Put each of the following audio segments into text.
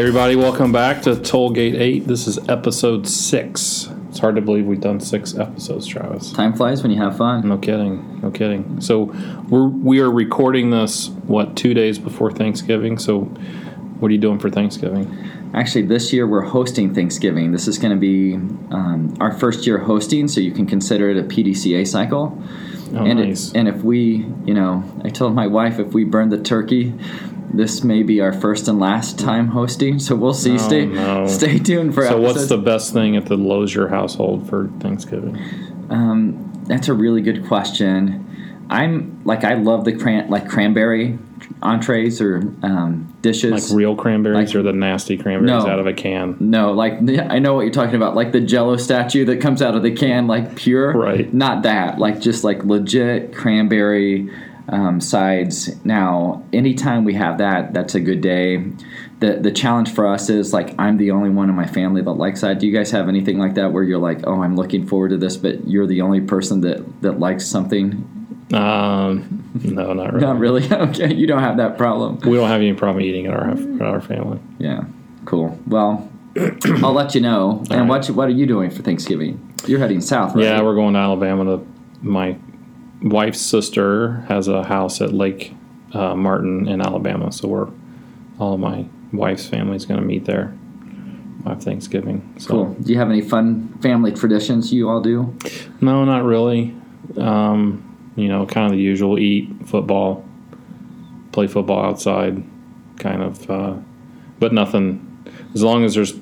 Hey, everybody, welcome back to Tollgate 8. This is episode 6. It's hard to believe we've done six episodes, Travis. Time flies when you have fun. No kidding. No kidding. So, we're, we are recording this, what, two days before Thanksgiving? So, what are you doing for Thanksgiving? Actually, this year we're hosting Thanksgiving. This is going to be um, our first year hosting, so you can consider it a PDCA cycle. Oh, and, nice. it, and if we, you know, I told my wife if we burn the turkey, this may be our first and last time hosting. So we'll see. Oh, stay, no. stay tuned for. so, what's the best thing at the Lozier household for Thanksgiving? Um, that's a really good question. I'm like I love the cran- like cranberry entrees or um, dishes. Like real cranberries Like- or the nasty cranberries No. out of a can? No, like I know what you're talking about, like the Jello statue that comes out of the can, like pure. Right. Not that, like just like legit cranberry um, sides. Now, anytime we have that, that's a good day. The the challenge for us is like I'm the only one in my family that likes that. Do you guys have anything like that where you're like, oh, I'm looking forward to this, but you're the only person that that likes something? Um, no, not really. Not really. okay, you don't have that problem. We don't have any problem eating in our, at our family. Yeah. Cool. Well, I'll let you know. And right. what what are you doing for Thanksgiving? You're heading south, right? Yeah, we're going to Alabama. To my wife's sister has a house at Lake uh, Martin in Alabama, so we're all my wife's family's going to meet there. Have Thanksgiving. So Cool. Do you have any fun family traditions you all do? no, not really. Um, you know, kind of the usual: eat football, play football outside, kind of. Uh, but nothing. As long as there's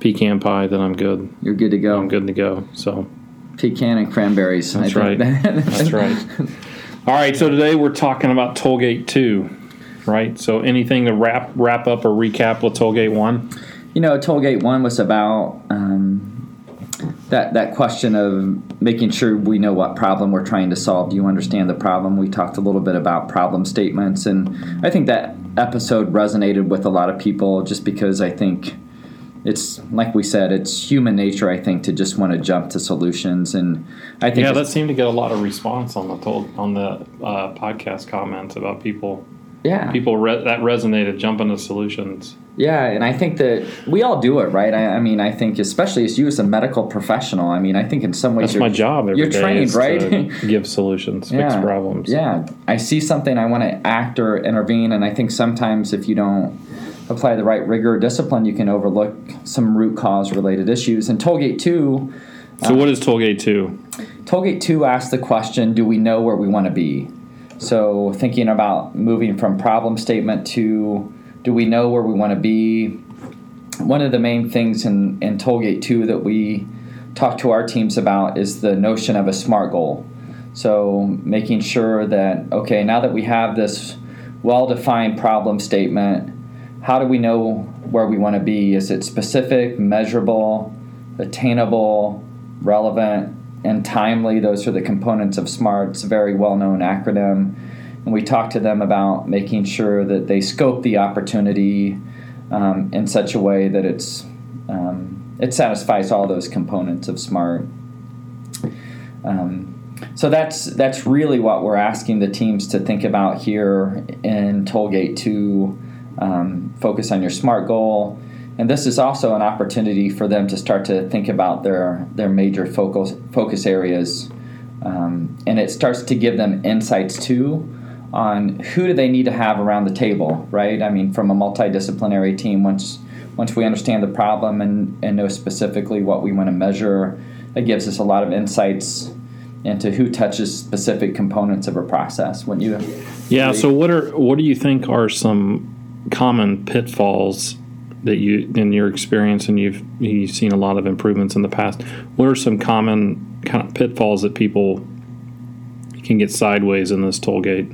pecan pie, then I'm good. You're good to go. I'm good to go. So. Pecan and cranberries. I That's think right. That's right. All right, so today we're talking about Tollgate 2, right? So anything to wrap wrap up or recap with Tollgate 1? You know, Tollgate One was about um, that that question of making sure we know what problem we're trying to solve. Do you understand the problem? We talked a little bit about problem statements, and I think that episode resonated with a lot of people just because I think it's like we said, it's human nature. I think to just want to jump to solutions, and I think Yeah, that seemed to get a lot of response on the toll, on the uh, podcast comments about people yeah, people re- that resonated jumping to solutions. Yeah, and I think that we all do it, right? I, I mean, I think especially as you as a medical professional, I mean, I think in some ways That's you're, my job you're trained, right? to give solutions, fix problems. Yeah, I see something, I want to act or intervene, and I think sometimes if you don't apply the right rigor or discipline, you can overlook some root cause related issues. And Tollgate Two, So uh, what is Tollgate 2? Tollgate 2 asks the question Do we know where we want to be? So, thinking about moving from problem statement to do we know where we want to be? One of the main things in, in Tollgate 2 that we talk to our teams about is the notion of a SMART goal. So, making sure that, okay, now that we have this well defined problem statement, how do we know where we want to be? Is it specific, measurable, attainable, relevant, and timely? Those are the components of SMART. It's a very well known acronym. And we talk to them about making sure that they scope the opportunity um, in such a way that it's um, it satisfies all those components of SMART. Um, so that's that's really what we're asking the teams to think about here in Tollgate to um, focus on your SMART goal. And this is also an opportunity for them to start to think about their their major focus focus areas, um, and it starts to give them insights too on who do they need to have around the table, right? I mean, from a multidisciplinary team, once once we understand the problem and, and know specifically what we want to measure, it gives us a lot of insights into who touches specific components of a process. When you Yeah. So what are what do you think are some common pitfalls that you, in your experience, and you've you've seen a lot of improvements in the past? What are some common kind of pitfalls that people can get sideways in this toll gate?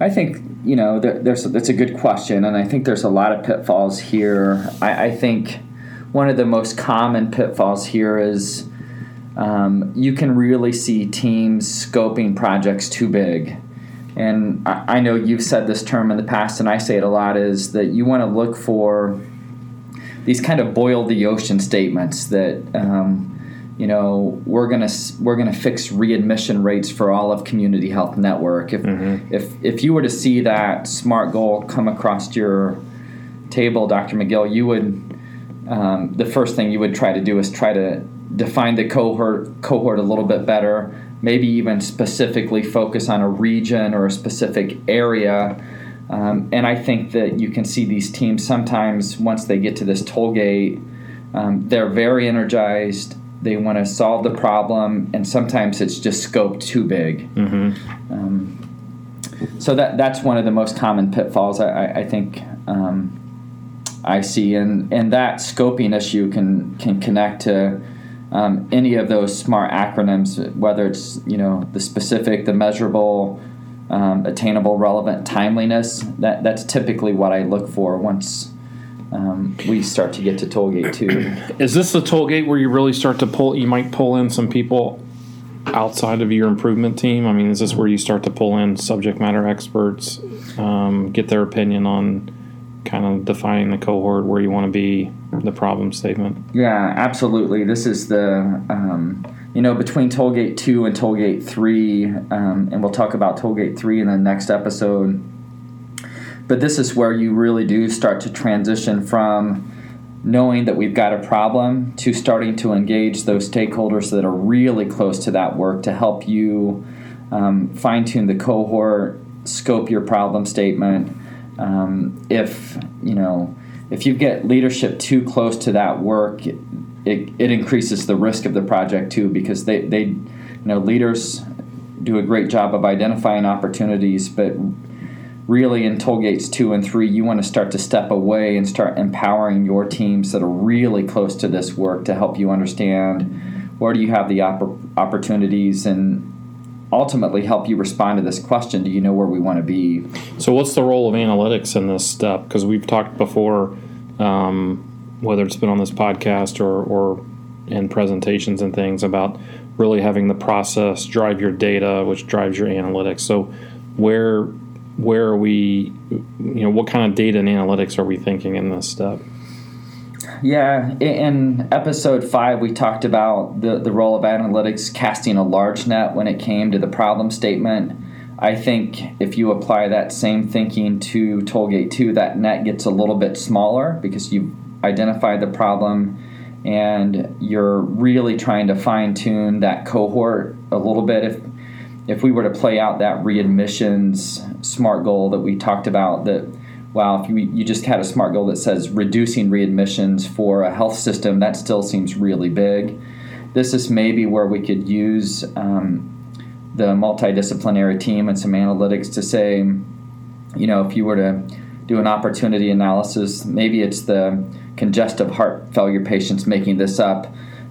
I think you know there, there's that's a good question, and I think there's a lot of pitfalls here. I, I think one of the most common pitfalls here is um, you can really see teams scoping projects too big. And I, I know you've said this term in the past, and I say it a lot: is that you want to look for these kind of boil the ocean statements that um, you know we're gonna we're gonna fix readmission rates for all of community health network if if if you were to see that smart goal come across your table, Dr. McGill, you would um, the first thing you would try to do is try to define the cohort cohort a little bit better. Maybe even specifically focus on a region or a specific area. Um, and I think that you can see these teams sometimes once they get to this toll gate, um, they're very energized. They want to solve the problem, and sometimes it's just scoped too big. Mm-hmm. Um, so that that's one of the most common pitfalls I, I think um, I see, and and that scoping issue can can connect to um, any of those smart acronyms, whether it's you know the specific, the measurable, um, attainable, relevant, timeliness. That that's typically what I look for once. Um, we start to get to tollgate two. Is this the tollgate where you really start to pull? You might pull in some people outside of your improvement team? I mean, is this where you start to pull in subject matter experts, um, get their opinion on kind of defining the cohort where you want to be, the problem statement? Yeah, absolutely. This is the um, you know between Tollgate two and Tollgate three, um, and we'll talk about Tollgate three in the next episode. But this is where you really do start to transition from knowing that we've got a problem to starting to engage those stakeholders that are really close to that work to help you um, fine tune the cohort, scope your problem statement. Um, if you know if you get leadership too close to that work, it, it, increases the risk of the project too because they, they you know leaders do a great job of identifying opportunities, but really in toll gates two and three, you want to start to step away and start empowering your teams that are really close to this work to help you understand where do you have the opp- opportunities and ultimately help you respond to this question do you know where we want to be? So what's the role of analytics in this step? Because we've talked before um, whether it's been on this podcast or, or in presentations and things about really having the process drive your data which drives your analytics. So where where are we you know what kind of data and analytics are we thinking in this step yeah in episode five we talked about the, the role of analytics casting a large net when it came to the problem statement. I think if you apply that same thinking to tollgate 2 that net gets a little bit smaller because you've identified the problem and you're really trying to fine tune that cohort a little bit. If if we were to play out that readmissions smart goal that we talked about that wow if you, you just had a smart goal that says reducing readmissions for a health system that still seems really big this is maybe where we could use um, the multidisciplinary team and some analytics to say you know if you were to do an opportunity analysis maybe it's the congestive heart failure patients making this up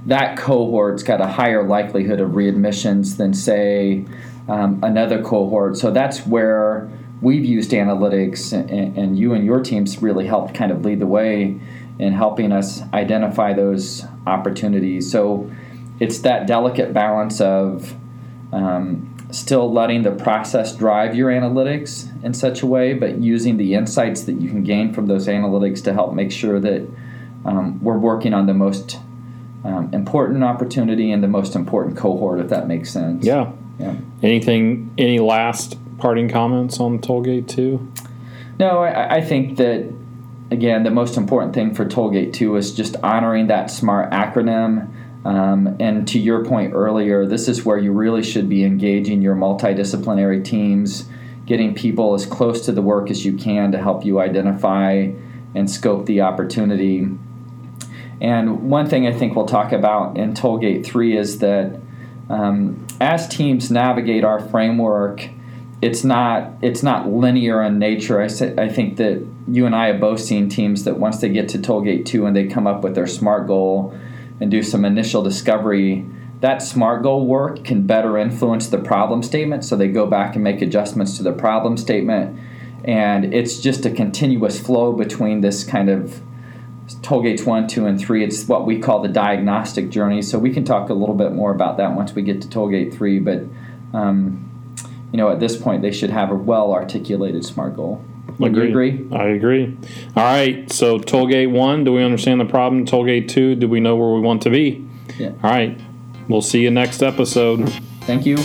that cohort's got a higher likelihood of readmissions than, say, um, another cohort. So that's where we've used analytics, and, and, you and your teams really helped kind of lead the way in helping us identify those opportunities. So it's that delicate balance of um, still letting the process drive your analytics in such a way, but using the insights that you can gain from those analytics to help make sure that um, we're working on the most um, important opportunity and the most important cohort, if that makes sense. Yeah. Yeah. Anything? Any last parting comments on Tollgate Two? No, I, I think that again, the most important thing for Tollgate Two is just honoring that SMART acronym. Um, and to your point earlier, this is where you really should be engaging your multidisciplinary teams, getting people as close to the work as you can to help you identify and scope the opportunity and one thing I think we'll talk about in Tollgate 3 is that um, as teams navigate our framework, it's not it's not linear in nature. I, say, I think that you and I have both seen teams that once they get to Tollgate 2 and they come up with their SMART goal and do some initial discovery, that SMART goal work can better influence the problem statement. So they go back and make adjustments to the problem statement. And it's just a continuous flow between this kind of toll gates one, two, and three. It's what we call the diagnostic journey. So we can talk a little bit more about that once we get to tollgate three. But um, you know, at this point, they should have a well articulated SMART goal. Would agree. you agree? I agree. All right. So tollgate one, do we understand the problem? Tollgate two, do we know where we want to be? Yeah. All right. We'll see you next episode. Thank you.